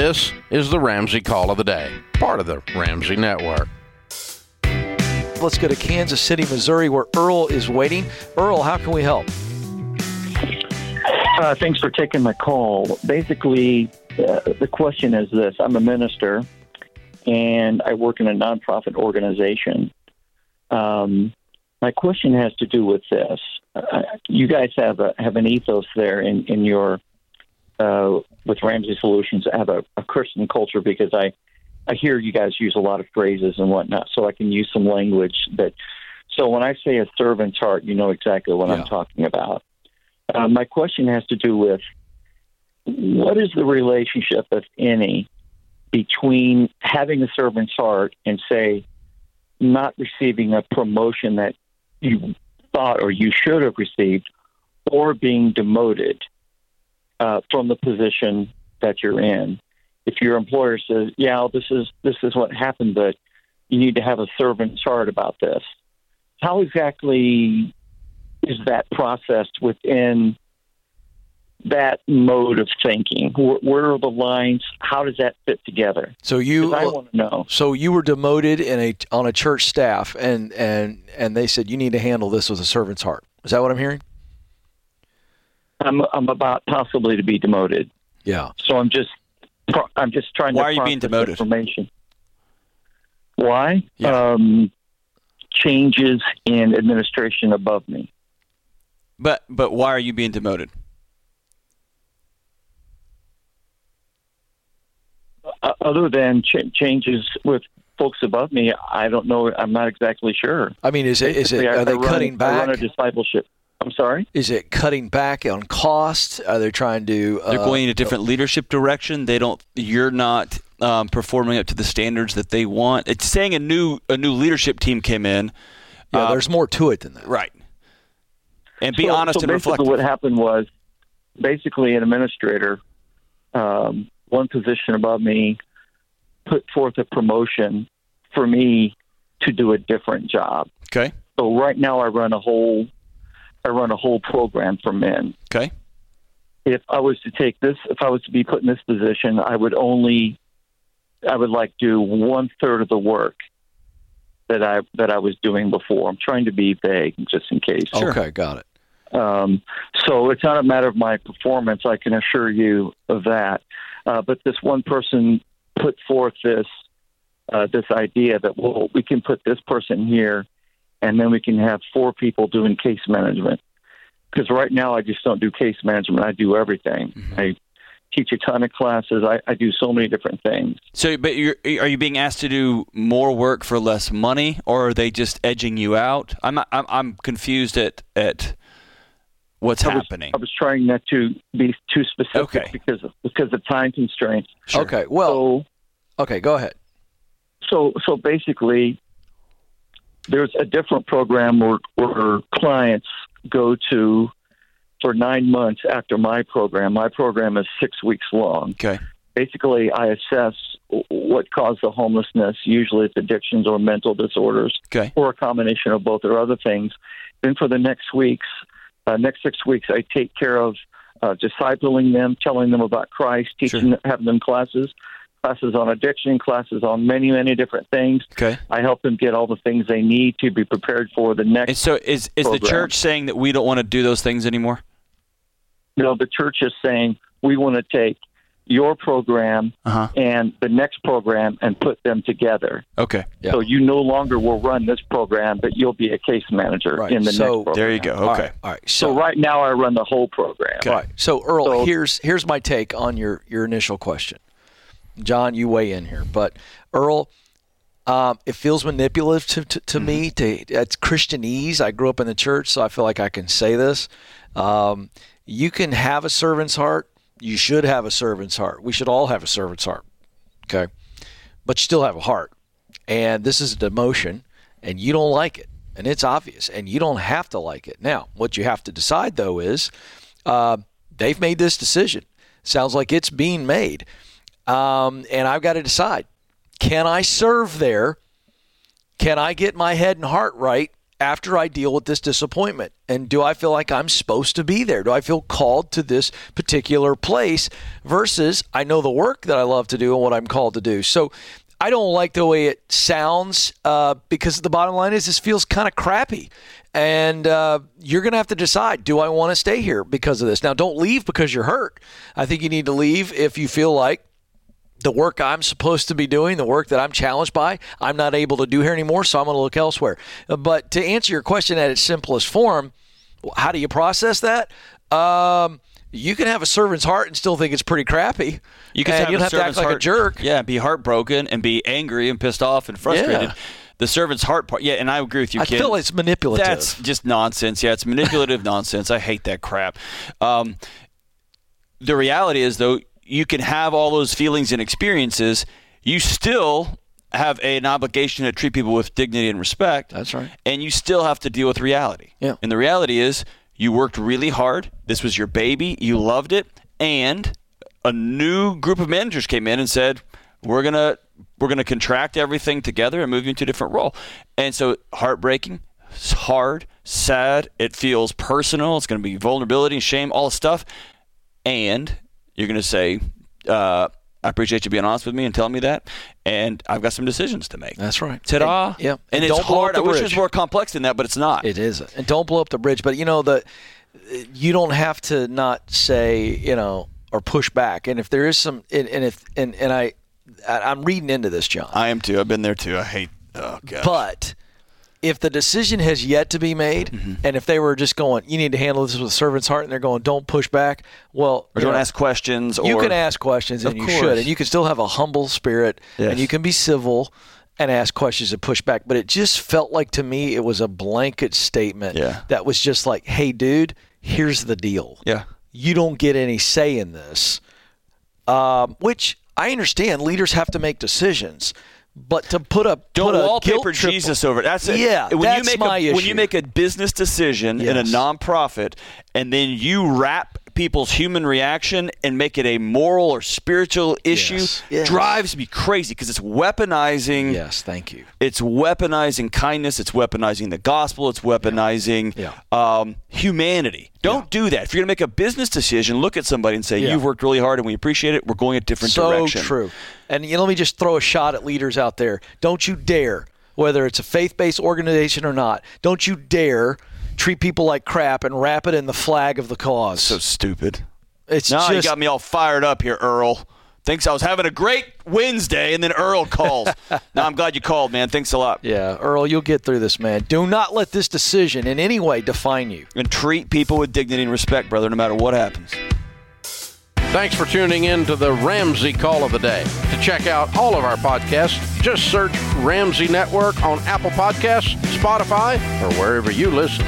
This is the Ramsey Call of the Day, part of the Ramsey Network. Let's go to Kansas City, Missouri, where Earl is waiting. Earl, how can we help? Uh, thanks for taking my call. Basically, uh, the question is this I'm a minister and I work in a nonprofit organization. Um, my question has to do with this. Uh, you guys have a, have an ethos there in, in your uh, with Ramsey Solutions. I have a, a Christian culture because I I hear you guys use a lot of phrases and whatnot, so I can use some language that. So when I say a servant's heart, you know exactly what Yeah. I'm talking about. Uh, my question has to do with what is the relationship, if any, between having a servant's heart and say not receiving a promotion that you thought or you should have received, or being demoted uh, from the position that you're in. If your employer says, "Yeah, this is this is what happened," but you need to have a servant's heart about this. How exactly is that processed within that mode of thinking? Where, where are the lines? How does that fit together? So you I want to know. so you were demoted in a on a church staff and and and they said you need to handle this with a servant's heart. Is that what I'm hearing? I'm I'm about possibly to be demoted, Yeah. so I'm just pro- I'm just trying Why to are you being demoted? Information. Why? Yeah. Um, changes in administration above me. But but why are you being demoted? Uh, other than ch- changes with folks above me, I don't know. I'm not exactly sure. I mean, is it is it Basically, I- are I they run- cutting I run a back? discipleship. I'm sorry. Is it cutting back on cost? Are they trying to? Uh, They're going in a different leadership direction. They don't. You're not um, performing up to the standards that they want. It's saying a new a new leadership team came in. Yeah, Uh, there's more to it than that. right. And be so, honest so and reflect. what happened was basically an administrator, um, one position above me, put forth a promotion for me to do a different job. okay. So right now I run a whole, I run a whole program for men. Okay. If I was to take this, if I was to be put in this position, I would only, I would like do one third of the work that I that I was doing before. I'm trying to be vague, just in case. Sure. Okay, got it. Um, so it's not a matter of my performance. I can assure you of that. Uh, but this one person put forth this uh, this idea that well, we can put this person here, and then we can have four people doing case management. Because right now I just don't do case management. I do everything. Mm-hmm. I teach a ton of classes. I, I do so many different things. So, but you're, are you being asked to do more work for less money, or are they just edging you out? I'm I'm, I'm confused at at what's I was- happening. I was trying not to be too specific Okay. because of, because of time constraints. Sure. Okay, well, So okay, go ahead. so so basically there's a different program where, where clients go to for nine months after my program. My program is six weeks long. Okay. basically i assess what caused the homelessness usually it's addictions or mental disorders Okay. or a combination of both or other things. Then for the next weeks uh, next six weeks i take care of uh, discipling them telling them about christ teaching having them classes classes on addiction classes on many many different things Okay. I help them get all the things they need to be prepared for the next. And so, is is the church saying that we don't want to do those things anymore? No, the church is saying we want to take your program Uh huh. and the next program and put them together. Okay. Yeah. So you no longer will run this program, but you'll be a case manager Right. in the So- next program. There you go. Okay. right, all right. So So, right now I run the whole program. Okay. all right. So Earl, So- here's here's my take on your your initial question. John, you weigh in here, but Earl, um, it feels manipulative to, to, to me. To it's Christianese. I grew up in the church, so I feel like I can say this. Um, you can have a servant's heart. You should have a servant's heart. We should all have a servant's heart. Okay, but you still have a heart, and this is a demotion, and you don't like it, and it's obvious, and you don't have to like it. Now, what you have to decide though is, uh, they've made this decision. Sounds like it's being made, um, and I've got to decide: can I serve there? Can I get my head and heart right after I deal with this disappointment? And do I feel like I'm supposed to be there? Do I feel called to this particular place versus I know the work that I love to do and what I'm called to do? So I don't like the way it sounds uh, because the bottom line is this feels kind of crappy. And uh, you're going to have to decide do I want to stay here because of this? Now, don't leave because you're hurt. I think you need to leave if you feel like the work I'm supposed to be doing, the work that I'm challenged by, I'm not able to do here anymore, so I'm going to look elsewhere. But to answer your question at its simplest form, how do you process that? Um, you can have a servant's heart and still think it's pretty crappy. You can have you have to act like heart, a jerk. Yeah, be heartbroken and be angry and pissed off and frustrated. Yeah. The servant's heart part. Yeah, and I agree with you, I Ken. feel it's manipulative. That's just nonsense. Yeah, it's manipulative nonsense. I hate that crap. Um, the reality is, though, you can have all those feelings and experiences. You still have an obligation to treat people with dignity and respect. That's right. And you still have to deal with reality. Yeah. And the reality is, you worked really hard. This was your baby. You loved it. And a new group of managers came in and said, "We're gonna we're gonna contract everything together and move you into a different role." And so, heartbreaking, it's hard, sad. It feels personal. It's going to be vulnerability, and shame, all the stuff. And you're going to say, uh, "I appreciate you being honest with me and telling me that." And I've got some decisions to make. That's right. Ta-da! And- yeah. And, And it's hard. I wish it was more complex than that, but it's not. It is, and don't blow up the bridge. But you know the, you don't have to not say you know or push back. And if there is some, and, and if and and I, I- I'm reading into this, John. I am too. I've been there too. I hate. Oh god. But if the decision has yet to be made, Mm-hmm. and if they were just going, you need to handle this with a servant's heart, and they're going, don't push back. Well, or don't know, ask questions. Or you can ask questions, and you course. should, and you can still have a humble spirit, Yes. and you can be civil and ask questions and push back. But it just felt like to me it was a blanket statement Yeah. that was just like, hey, dude, here's the deal. Yeah. You don't get any say in this. Um, which I understand leaders have to make decisions. But to put a Don't put a wallpaper guilt Jesus over it. That's it. Yeah, when that's you make my a, When you make a business decision in a Yes. nonprofit, and then you wrap people's human reaction and make it a moral or spiritual issue, Yes. Yes. drives me crazy because it's weaponizing. Yes, thank you. It's weaponizing kindness. It's weaponizing the gospel. It's weaponizing Yeah. Um, humanity. Don't do that. If you're going to make a business decision, look at somebody and say, Yeah. "You've worked really hard, and we appreciate it. We're going a different so direction." So true. And you know, let me just throw a shot at leaders out there. Don't you dare, whether it's a faith-based organization or not, don't you dare treat people like crap and wrap it in the flag of the cause. So stupid. it's Now just you got me all fired up here, Earl. Thinks I was having a great Wednesday, and then Earl calls. now I'm glad you called, man. Thanks a lot. yeah, Earl, you'll get through this, man. Do not let this decision in any way define you. And treat people with dignity and respect, brother, no matter what happens. Thanks for tuning in to the Ramsey Call of the Day. To check out all of our podcasts, just search Ramsey Network on Apple Podcasts, Spotify, or wherever you listen.